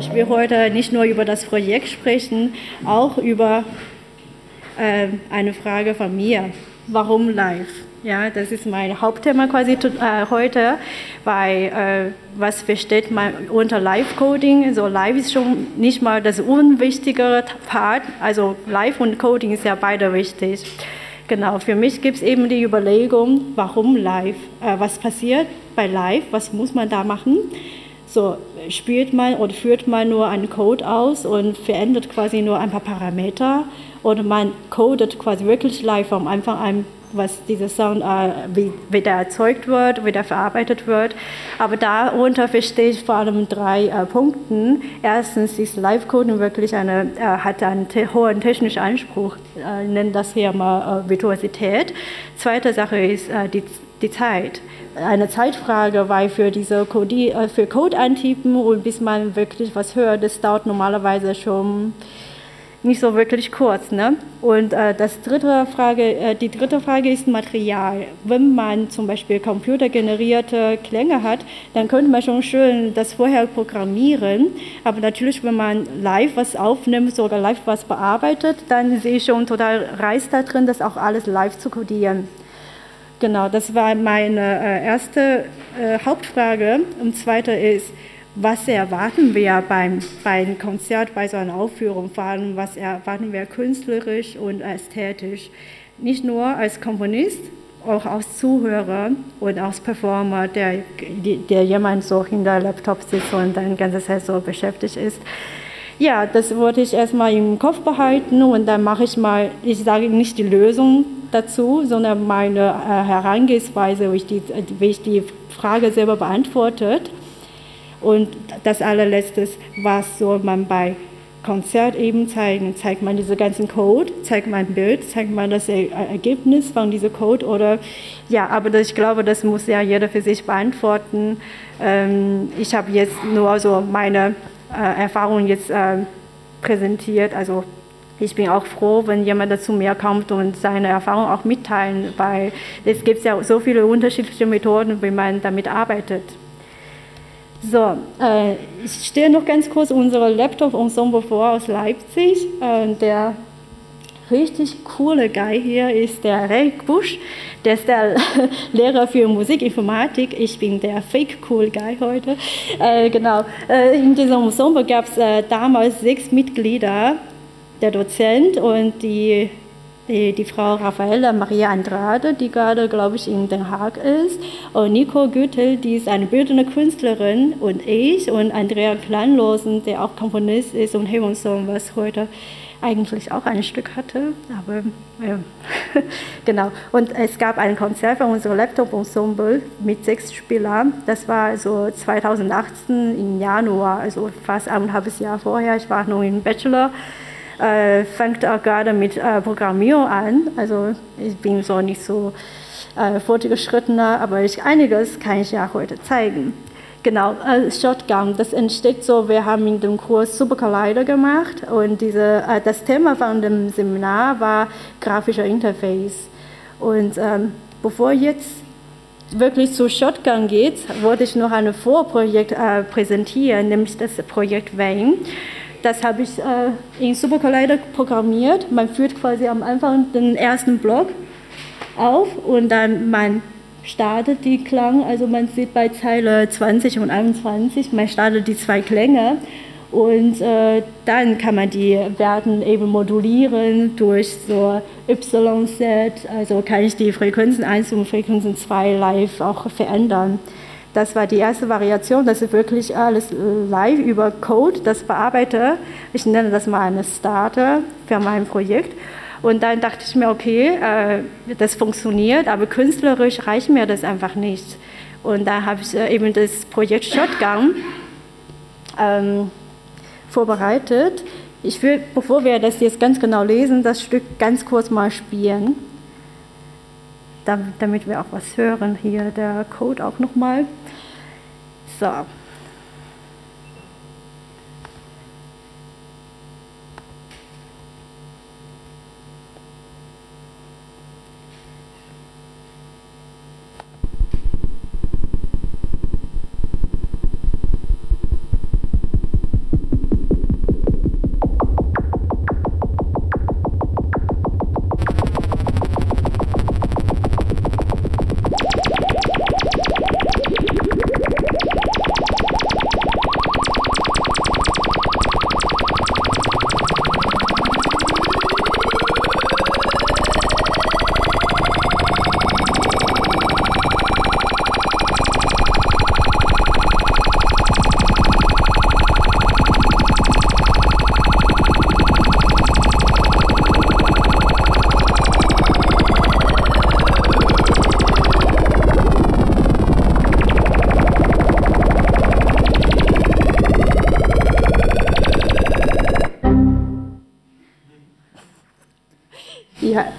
ich will heute nicht nur über das Projekt sprechen, auch über äh, eine Frage von mir. Warum live? Ja, das ist mein Hauptthema quasi äh, heute, weil äh, was versteht man unter Live-Coding? Also Live ist schon nicht mal das unwichtigere Part, also Live und Coding ist ja beide wichtig. Genau, für mich gibt es eben die Überlegung, warum Live? Äh, was passiert bei Live? Was muss man da machen? So, spielt man oder führt man nur einen Code aus und verändert quasi nur ein paar Parameter oder man codet quasi wirklich live vom Anfang an was dieser Sound, äh, wie, wie der erzeugt wird, wie der verarbeitet wird. Aber darunter verstehe ich vor allem drei äh, Punkte. Erstens ist Live-Coding wirklich eine, äh, hat einen te hohen technischen Anspruch, äh, nennen das hier mal äh, Virtuosität. Zweite Sache ist äh, die, die Zeit. Eine Zeitfrage, weil für diese Code, äh, für Code und bis man wirklich was hört, das dauert normalerweise schon nicht so wirklich kurz. Ne? Und äh, das dritte Frage, äh, die dritte Frage ist Material. Wenn man zum Beispiel computergenerierte Klänge hat, dann könnte man schon schön das vorher programmieren. Aber natürlich, wenn man live was aufnimmt, sogar live was bearbeitet, dann sehe ich schon total Reiz da drin, das auch alles live zu codieren. Genau, das war meine äh, erste äh, Hauptfrage. Und zweite ist, was erwarten wir beim, beim Konzert, bei so einer Aufführung, vor allem was erwarten wir künstlerisch und ästhetisch. Nicht nur als Komponist, auch als Zuhörer und als Performer, der, der jemand so hinter Laptop sitzt und dann ganze Zeit so beschäftigt ist. Ja, das wollte ich erstmal im Kopf behalten und dann mache ich mal, ich sage nicht die Lösung dazu, sondern meine äh, Herangehensweise, wie ich, die, wie ich die Frage selber beantwortet. Und das allerletzte, was soll man bei Konzert eben zeigen? Zeigt man diese ganzen Code, zeigt man ein Bild, zeigt man das Ergebnis von diesem Code oder ja, aber ich glaube, das muss ja jeder für sich beantworten. Ähm, ich habe jetzt nur so meine äh, Erfahrungen jetzt äh, präsentiert, also ich bin auch froh, wenn jemand dazu mehr kommt und seine Erfahrung auch mitteilen, weil es gibt ja so viele unterschiedliche Methoden, wie man damit arbeitet. So, äh, ich stelle noch ganz kurz unsere Laptop-Ensemble vor aus Leipzig. Äh, der richtig coole Guy hier ist der Rick Busch. Der ist der Lehrer für Musikinformatik. Ich bin der Fake Cool Guy heute. Äh, genau. Äh, in diesem Ensemble gab es äh, damals sechs Mitglieder. Der Dozent und die die, die Frau Raffaella Maria Andrade, die gerade, glaube ich, in Den Haag ist, und Nico Gütel, die ist eine bildende Künstlerin, und ich und Andrea Kleinlosen, der auch Komponist ist und Heaven Song, was heute eigentlich auch ein Stück hatte, aber ja. genau. Und es gab ein Konzert für unsere Laptop-Ensemble mit sechs Spielern. Das war so 2018 im Januar, also fast ein halbes Jahr vorher. Ich war noch im Bachelor äh, fängt auch gerade mit äh, Programmierung an. Also ich bin so nicht so äh, fortgeschrittener, aber ich, einiges kann ich ja heute zeigen. Genau, äh, Shotgun, das entsteht so, wir haben in dem Kurs Super Collider gemacht und diese, äh, das Thema von dem Seminar war grafischer Interface. Und ähm, bevor jetzt wirklich zu Shotgun geht, wollte ich noch ein Vorprojekt äh, präsentieren, nämlich das Projekt Wayne. Das habe ich äh, in Super Collider programmiert. Man führt quasi am Anfang den ersten Block auf und dann man startet die Klang, also man sieht bei Zeile 20 und 21, man startet die zwei Klänge und äh, dann kann man die Werten eben modulieren durch so Y-Set, also kann ich die Frequenzen 1 und Frequenzen 2 live auch verändern. Das war die erste Variation, dass ich wirklich alles live über Code, das bearbeite. Ich nenne das mal eine Starter für mein Projekt. Und dann dachte ich mir, okay, äh, das funktioniert, aber künstlerisch reicht mir das einfach nicht. Und da habe ich äh, eben das Projekt Shotgun ähm, vorbereitet. Ich will, bevor wir das jetzt ganz genau lesen, das Stück ganz kurz mal spielen damit wir auch was hören. Hier der Code auch nochmal. So.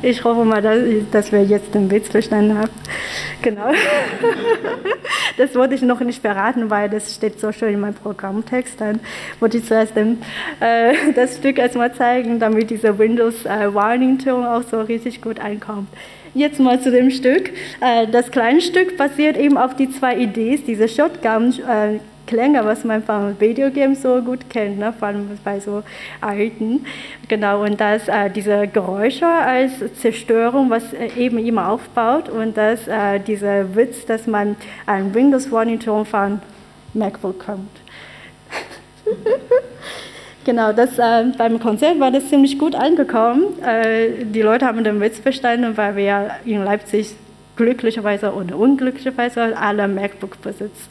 Ich hoffe mal, dass, dass wir jetzt den Witz verstanden haben. Genau. Das wollte ich noch nicht verraten, weil das steht so schön in meinem Programmtext. Dann wollte ich zuerst den, äh, das Stück erstmal zeigen, damit dieser Windows äh, Warning Tone auch so richtig gut einkommt. Jetzt mal zu dem Stück. Äh, das kleine Stück basiert eben auf die zwei Ideen, diese Shotgun äh, Klänge, was man von Videogames so gut kennt, ne? vor allem bei so alten. Genau, und das, äh, diese Geräusche als Zerstörung, was äh, eben immer aufbaut und das, äh, dieser Witz, dass man einen Windows-Monitor von MacBook kommt. Genau, das, äh, beim Konzert war das ziemlich gut angekommen. Äh, die Leute haben den Witz verstanden, weil wir in Leipzig glücklicherweise oder unglücklicherweise alle MacBook besitzen.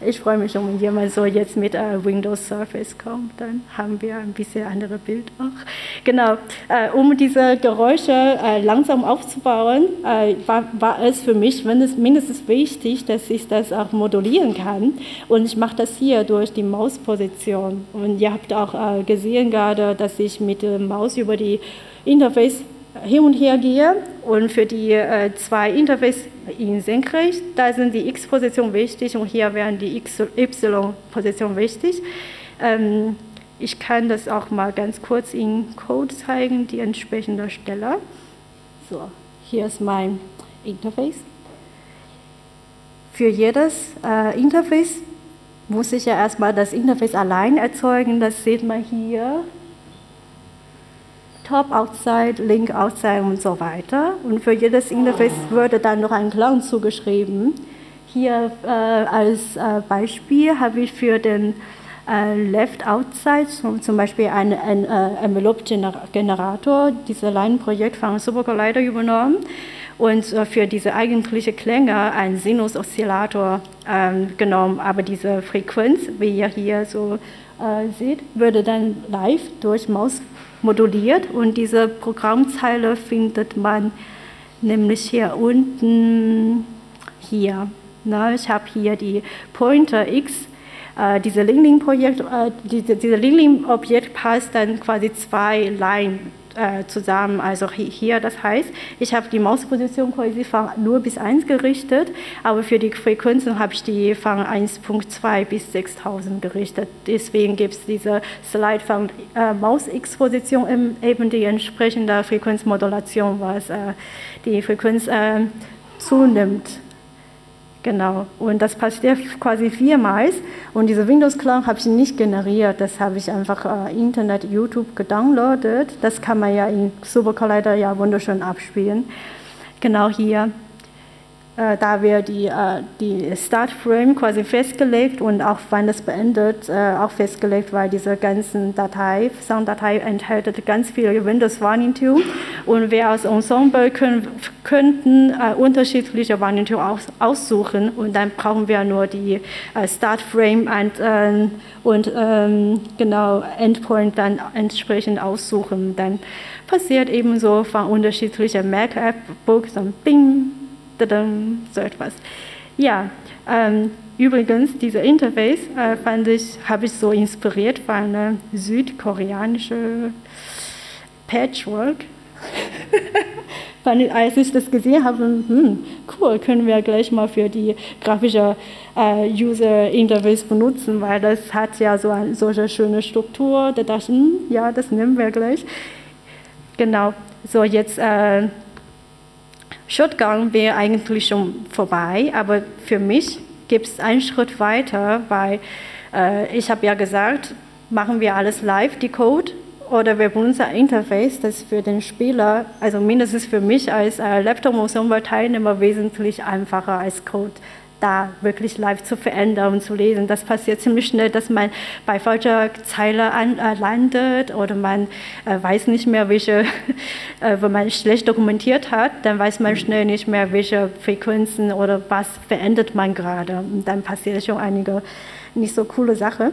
Ich freue mich, wenn jemand so jetzt mit äh, Windows Surface kommt, dann haben wir ein bisschen andere Bild auch. Genau, äh, um diese Geräusche äh, langsam aufzubauen, äh, war, war, es für mich mindestens wichtig, dass ich das auch modulieren kann. Und ich mache das hier durch die Mausposition. Und ihr habt auch äh, gesehen gerade, dass ich mit der Maus über die Interface hin und her gehe und für die äh, zwei Interface in senkrecht, da sind die x-Position wichtig und hier wären die y-Position wichtig. Ähm, ich kann das auch mal ganz kurz in Code zeigen, die entsprechende Stelle. So, hier ist mein Interface. Für jedes äh, Interface muss ich ja erstmal das Interface allein erzeugen. Das sieht man hier Top outside, Link outside und so weiter. Und für jedes Interface würde dann noch ein Clown zugeschrieben. Hier äh, als äh, Beispiel habe ich für den äh, Left Outside zum Beispiel einen, einen äh, Envelope-Generator, dieses Line-Projekt von Supercollider übernommen und äh, für diese eigentliche Klänge einen Sinus-Oszillator ähm, genommen. Aber diese Frequenz, wie ihr hier so seht, würde dann live durch Maus moduliert und diese Programmzeile findet man nämlich hier unten hier. Na, ich habe hier die Pointer X, äh, diese Lingling-Projekt, äh, diese, diese Lingling-Objekt passt dann quasi zwei Line äh, zusammen. Also hier, das heißt, ich habe die Mausposition quasi von 0 bis 1 gerichtet, aber für die Frequenzen habe ich die von 1.2 bis 6000 gerichtet. Deswegen gibt es diese Slide von äh, Maus-X-Position eben die entsprechende Frequenzmodulation, was äh, die Frequenz äh, zunimmt. Genau, und das passiert quasi viermal. Und diese Windows-Clown habe ich nicht generiert, das habe ich einfach äh, Internet, YouTube gedownloadet. Das kann man ja in Supercollider ja wunderschön abspielen. Genau hier äh, da wird die, äh, die Startframe quasi festgelegt und auch wann es beendet, äh, auch festgelegt, weil diese ganzen Datei, Sounddatei enthält ganz viele Windows Warning Tune und wir als Ensemble können, könnten äh, unterschiedliche Warning Tune aus, aussuchen und dann brauchen wir nur die äh, Startframe und, ähm, und ähm, genau Endpoint dann entsprechend aussuchen. Dann passiert ebenso von unterschiedlichen Mac-App-Books und Bing, so etwas. Ja, ähm, übrigens, diese Interface äh, fand ich, habe ich so inspiriert von einer südkoreanischen Patchwork. als ich das gesehen habe, hm, cool, können wir gleich mal für die grafische äh, User Interface benutzen, weil das hat ja so eine solche schöne Struktur. Da dachte ich, hm, ja, das nehmen wir gleich. Genau. So, jetzt äh, Shotgun wäre eigentlich schon vorbei, aber für mich gibt es einen Schritt weiter, weil äh, ich habe ja gesagt, machen wir alles live, die Code, oder wir benutzen ein Interface, das für den Spieler, also mindestens für mich als äh, Laptop-Teilnehmer wesentlich einfacher als Code da wirklich live zu verändern und zu lesen. Das passiert ziemlich schnell, dass man bei falscher Zeile an, äh, landet oder man äh, weiß nicht mehr, welche, äh, wenn man schlecht dokumentiert hat, dann weiß man schnell nicht mehr, welche Frequenzen oder was verändert man gerade. Und dann passiert schon einige nicht so coole Sachen.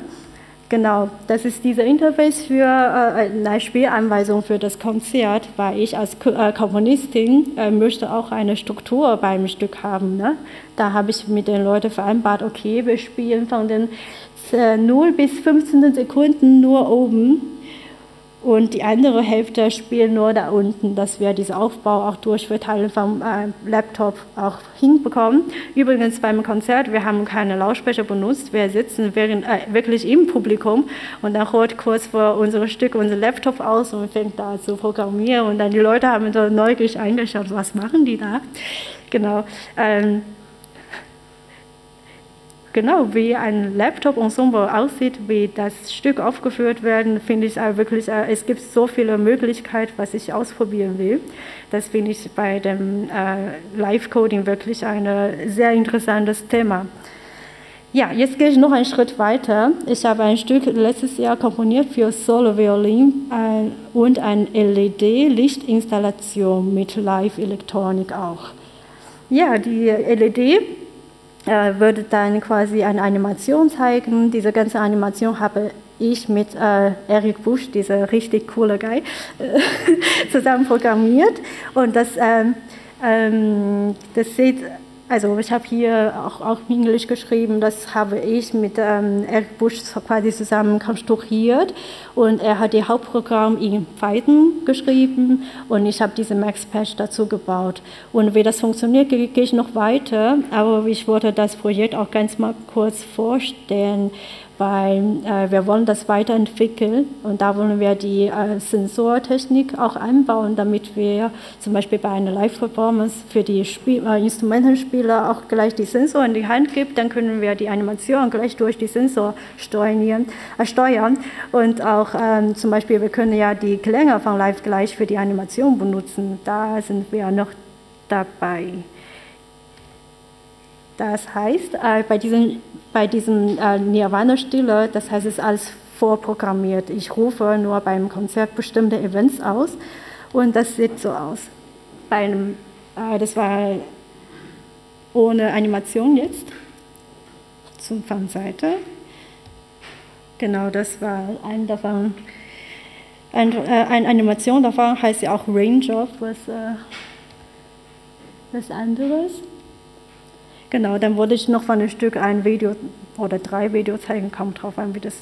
Genau, das ist dieser Interface für äh, eine Spielanweisung für das Konzert, weil ich als äh, Komponistin äh, möchte auch eine Struktur beim Stück haben. Ne? Da habe ich mit den Leuten vereinbart, okay, wir spielen von den 0 äh, bis 15 Sekunden nur oben und die andere Hälfte spielt nur da unten, dass wir diesen Aufbau auch durch Verteilen vom äh, Laptop auch hinbekommen. Übrigens beim Konzert, wir haben keine Lautsprecher benutzt, wir sitzen während, äh, wirklich im Publikum und dann holt kurz vor unserem Stück unser Laptop aus und fängt da zu programmieren und dann die Leute haben so neugierig eingeschaut, was machen die da? Genau. Ähm, genau wie ein Laptop-Ensemble aussieht, wie das Stück aufgeführt werden, finde ich wirklich, äh, es gibt so viele Möglichkeiten, was ich ausprobieren will. Das finde ich bei dem äh, Live-Coding wirklich ein sehr interessantes Thema. Ja, jetzt gehe ich noch einen Schritt weiter. Ich habe ein Stück letztes Jahr komponiert für Solo-Violin äh, und eine LED-Lichtinstallation mit Live-Elektronik auch. Ja, die LED äh, würde dann quasi eine Animation zeigen. Diese ganze Animation habe ich mit äh, Eric Busch, dieser richtig coole Guy, äh, zusammen programmiert. Und das, ähm, ähm, das sieht also ich habe hier auch, auch Englisch geschrieben, das habe ich mit ähm, Eric Busch quasi zusammen konstruiert. Und er hat die Hauptprogramm in Python geschrieben und ich habe diese Max Patch dazu gebaut. Und wie das funktioniert, gehe ich noch weiter, aber ich wollte das Projekt auch ganz mal kurz vorstellen, weil äh, wir wollen das weiterentwickeln und da wollen wir die äh, Sensortechnik auch einbauen, damit wir zum Beispiel bei einer Live-Performance für die Spiel äh, Instrumentenspieler auch gleich die Sensor in die Hand gibt, dann können wir die Animation gleich durch die Sensor steuern, äh, steuern. und auch ähm, zum Beispiel, wir können ja die Klänge von Live gleich für die Animation benutzen, da sind wir noch dabei. Das heißt, äh, bei diesem, bei diesem äh, Nirvana-Stille, das heißt, es ist alles vorprogrammiert. Ich rufe nur beim Konzert bestimmte Events aus und das sieht so aus. Bei einem, äh, das war ohne Animation jetzt, zum Fangseite. Genau, das war ein davon. Ein, äh, eine Animation davon heißt ja auch Range of, was, äh, was anderes. Genau, dann wollte ich noch von einem Stück ein Video oder drei Videos zeigen, kommt drauf an, wie das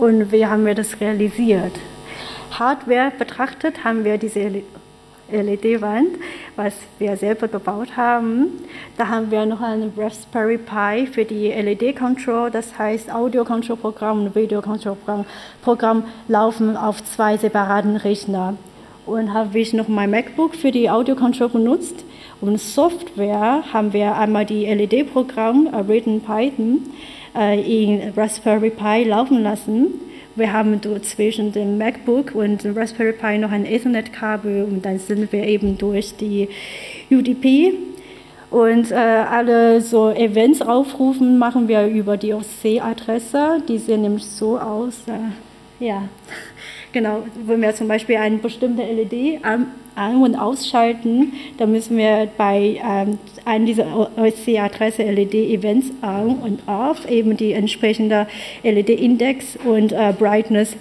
und wie haben wir das realisiert? Hardware betrachtet haben wir diese LED-Wand, was wir selber gebaut haben. Da haben wir noch ein Raspberry Pi für die LED-Control, das heißt Audio-Control-Programm und Video-Control-Programm laufen auf zwei separaten Rechner. Und habe ich noch mein MacBook für die Audio-Control benutzt. Und Software haben wir einmal die LED-Programm, Written Python, äh, in Raspberry Pi laufen lassen wir haben zwischen dem MacBook und dem Raspberry Pi noch ein Ethernet-Kabel und dann sind wir eben durch die UDP und äh, alle so Events aufrufen machen wir über die OC-Adresse. Die sehen nämlich so aus. Äh, ja, genau. Wenn wir zum Beispiel eine bestimmte LED an, an und ausschalten, dann müssen wir bei ähm, einer dieser OC-Adresse LED-Events an und auf eben die entsprechende LED-Index und äh, Brightness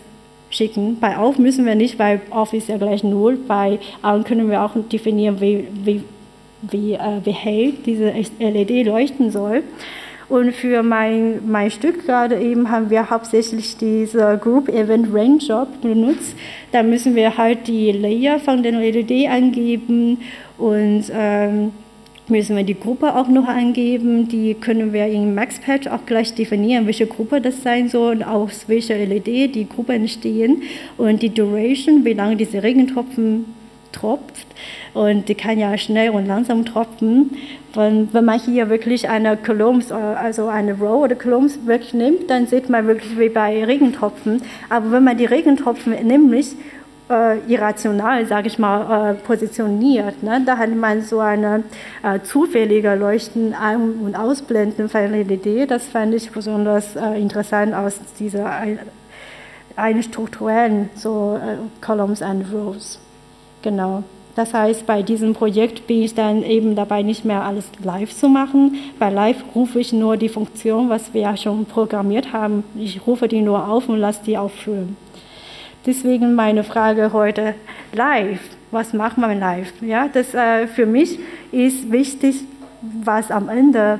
schicken. Bei auf müssen wir nicht, weil auf ist ja gleich null. Bei an können wir auch definieren, wie, wie wie, äh, wie hell diese LED leuchten soll. Und für mein, mein Stück gerade eben haben wir hauptsächlich diese Group Event Range Job benutzt. Da müssen wir halt die Layer von den LED angeben und ähm, müssen wir die Gruppe auch noch angeben. Die können wir in MaxPatch auch gleich definieren, welche Gruppe das sein soll und aus welcher LED die Gruppe entstehen und die Duration, wie lange diese Regentropfen tropft und die kann ja schnell und langsam tropfen. Wenn, wenn man hier wirklich eine Kolumns, also eine Row oder Kolumns wirklich nimmt, dann sieht man wirklich wie bei Regentropfen. Aber wenn man die Regentropfen nämlich äh, irrational, sage ich mal, äh, positioniert. Ne? Da hat man so eine äh, zufällige Leuchten ein- und Ausblenden von LED. Das fand ich besonders äh, interessant aus dieser ein, strukturellen so äh, Columns and Rows. Genau. Das heißt, bei diesem Projekt bin ich dann eben dabei, nicht mehr alles live zu machen. Bei live rufe ich nur die Funktion, was wir ja schon programmiert haben. Ich rufe die nur auf und lasse die auffüllen. Deswegen meine Frage heute live. Was macht man live? Ja, das äh, für mich ist wichtig, was am Ende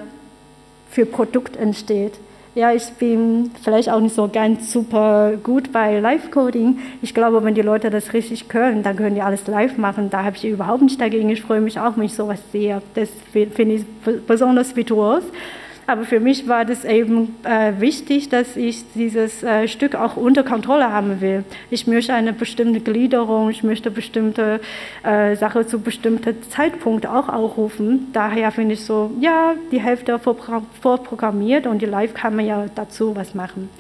für Produkt entsteht. Ja, ich bin vielleicht auch nicht so ganz super gut bei Live-Coding. Ich glaube, wenn die Leute das richtig können, dann können die alles live machen. Da habe ich überhaupt nicht dagegen. Ich freue mich auch, wenn ich sowas sehe. Das finde ich besonders virtuos. Aber für mich war das eben äh, wichtig, dass ich dieses äh, Stück auch unter Kontrolle haben will. Ich möchte eine bestimmte Gliederung, ich möchte bestimmte äh, Sachen zu bestimmten Zeitpunkt auch aufrufen. Daher finde ich so, ja, die Hälfte vorprogrammiert und die Live kann man ja dazu was machen.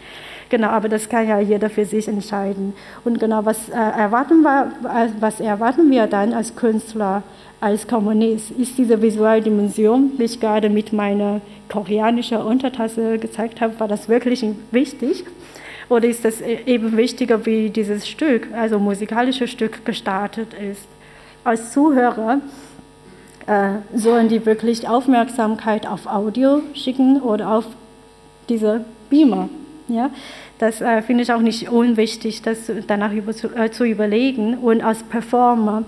Genau, aber das kann ja jeder für sich entscheiden. Und genau, was äh, erwarten wir, äh, was erwarten wir dann als Künstler? als Kommunist ist diese visuelle Dimension, die ich gerade mit meiner koreanischen Untertasse gezeigt habe, war das wirklich wichtig? Oder ist das e-, eben wichtiger, wie dieses Stück, also musikalisches Stück, gestartet ist? Als Zuhörer äh, sollen die wirklich Aufmerksamkeit auf Audio schicken oder auf diese Beamer. Ja? Das äh, finde ich auch nicht unwichtig, das danach über, zu, äh, zu überlegen. Und als Performer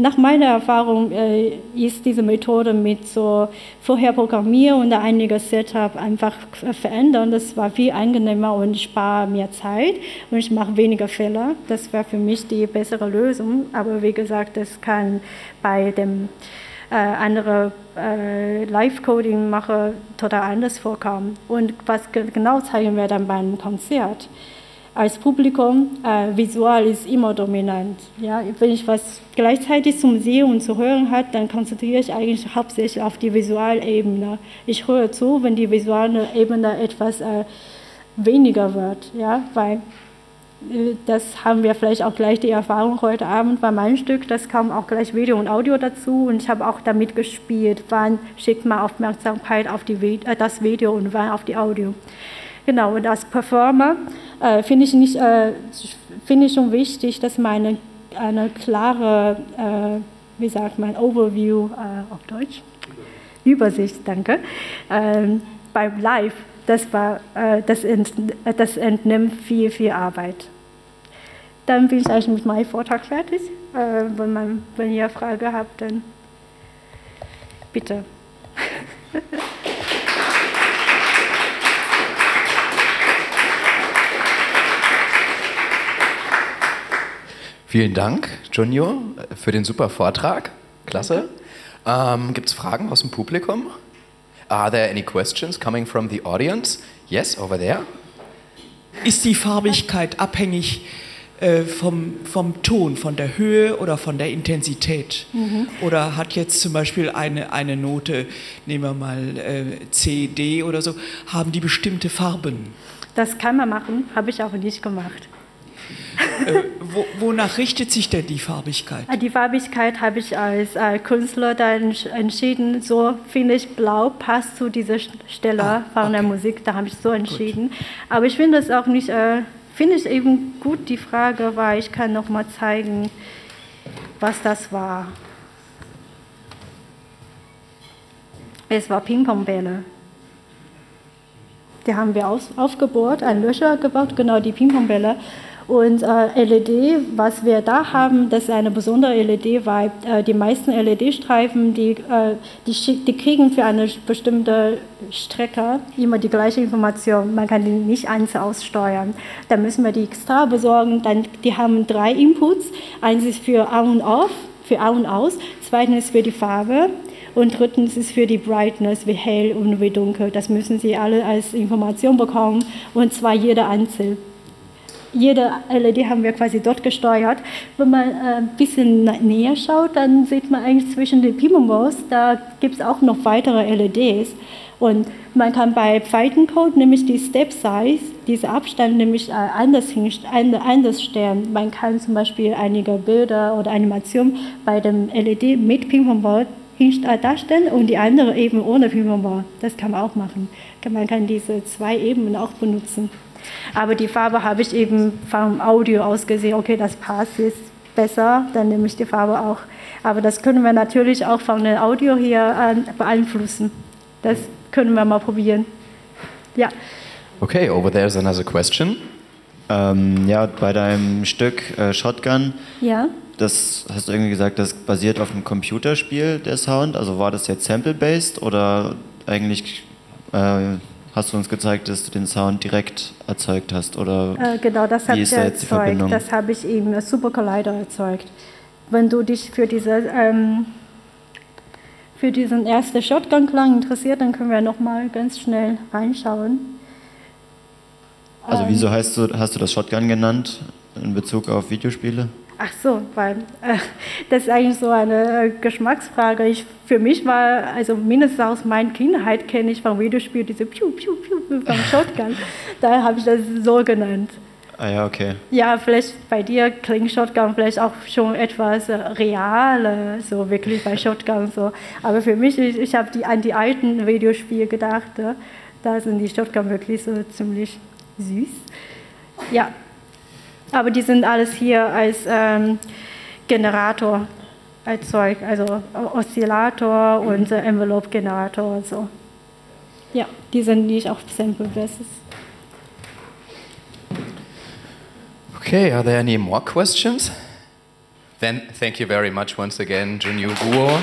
nach meiner Erfahrung äh, ist diese Methode mit so Vorherprogrammieren und einiges Setup einfach verändern. Das war viel angenehmer und ich spare mehr Zeit und ich mache weniger Fehler. Das wäre für mich die bessere Lösung. Aber wie gesagt, das kann bei dem äh, andere äh, Live-Coding mache total anders vorkommen. Und was genau zeigen wir dann beim Konzert? als Publikum, äh, visual ist immer dominant. Ja? Wenn ich was gleichzeitig zum Sehen und zu hören habe, dann konzentriere ich eigentlich hauptsächlich auf die Visualebene. Ich höre zu, wenn die visuelle Ebene etwas äh, weniger wird, ja? weil das haben wir vielleicht auch gleich die Erfahrung heute Abend bei meinem Stück, das kam auch gleich Video und Audio dazu und ich habe auch damit gespielt, wann schickt man Aufmerksamkeit auf die, äh, das Video und wann auf die Audio. Genau, und als Performer äh, finde ich, äh, find ich schon wichtig, dass man eine, eine klare, äh, wie sagt man, Overview äh, auf Deutsch? Übersicht, danke. Ähm, beim Live, das, war, äh, das, ent, das entnimmt viel, viel Arbeit. Dann bin ich eigentlich mit meinem Vortrag fertig. Äh, wenn, man, wenn ihr eine Frage habt, dann bitte. Vielen Dank, Junio, für den super Vortrag. Klasse. Ähm, Gibt es Fragen aus dem Publikum? Are there any questions coming from the audience? Yes, over there. Ist die Farbigkeit abhängig äh, vom, vom Ton, von der Höhe oder von der Intensität? Mhm. Oder hat jetzt zum Beispiel eine, eine Note, nehmen wir mal äh, C, D oder so, haben die bestimmte Farben? Das kann man machen, habe ich auch nicht gemacht. Äh, wo, wonach richtet sich denn die Farbigkeit? Ah, Die Farbigkeit habe ich als äh, Künstler dann sch- entschieden, so finde ich blau passt zu dieser St- Stelle Ah, von der okay. Musik, da habe ich so entschieden. Aber ich finde es auch nicht, äh, finde ich eben gut die Frage, weil ich kann noch mal zeigen, was das war. Es war Ping-Pong-Bälle. Die haben wir aus, aufgebohrt, ein Löcher gebaut, genau die Ping-Pong-Bälle. Und äh, LED, was wir da haben, das ist eine besondere LED, weil äh, die meisten LED-Streifen, die, äh, die, die kriegen für eine bestimmte Strecke immer die gleiche Information. Man kann die nicht einzeln aussteuern. Da müssen wir die extra besorgen. Dann, die haben drei Inputs. Eins ist für On und Off, für On und Aus. Zweitens ist für die Farbe. Und drittens ist für die Brightness, wie hell und wie dunkel. Das müssen Sie alle als Information bekommen. Und zwar jeder einzeln. Jede LED haben wir quasi dort gesteuert. Wenn man äh, ein bisschen näher schaut, dann sieht man eigentlich zwischen den Pimomos, da gibt es auch noch weitere LEDs. Und man kann bei Faltencode nämlich die Step Size, diesen Abstand nämlich äh, anders, anders stellen. Man kann zum Beispiel einige Bilder oder Animationen bei dem LED mit Ping-Pong-Ball äh, darstellen und die andere eben ohne Ping-Pong-Ball. Das kann man auch machen. Man kann diese zwei Ebenen auch benutzen. Aber die Farbe habe ich eben vom Audio aus gesehen, okay, das passt jetzt besser, dann nehme ich die Farbe auch. Aber das können wir natürlich auch von dem Audio hier äh, beeinflussen. Das können wir mal probieren. Ja, Okay, over there's another question. Ähm, ja, bei deinem Stück äh, Shotgun, ja. das hast du irgendwie gesagt, das basiert auf einem Computerspiel, der Sound. Also war das jetzt sample-based oder eigentlich äh, hast du uns gezeigt, dass du den Sound direkt erzeugt hast? Oder Äh, genau, das habe ich da jetzt die erzeugt. Das habe ich im Super Collider erzeugt. Wenn du dich für, diese, ähm, für diesen ersten Shotgun-Klang interessiert, dann können wir nochmal ganz schnell reinschauen. also Ähm, wieso hast du, hast du das Shotgun genannt in Bezug auf Videospiele? Ach so, weil äh, das ist eigentlich so eine äh, Geschmacksfrage. Ich, für mich war, also mindestens aus meiner Kindheit kenne ich vom Videospiel diese Piu, Piu, Piu, Piu vom Shotgun. Daher habe ich das so genannt. Ah ja, okay. Ja, vielleicht bei dir klingt Shotgun vielleicht auch schon etwas äh, realer, so wirklich bei Shotgun so. Aber für mich, ich, ich habe die, an die alten Videospiele gedacht. äh, Da sind die Shotgun wirklich so ziemlich süß. Ja, aber die sind alles hier als ähm, Generator erzeugt, also Oszillator und äh, Envelope-Generator und so. Ja, die sind nicht auf Sample Basis. Okay, are there any more questions? Then thank you very much once again, Junyu Guo.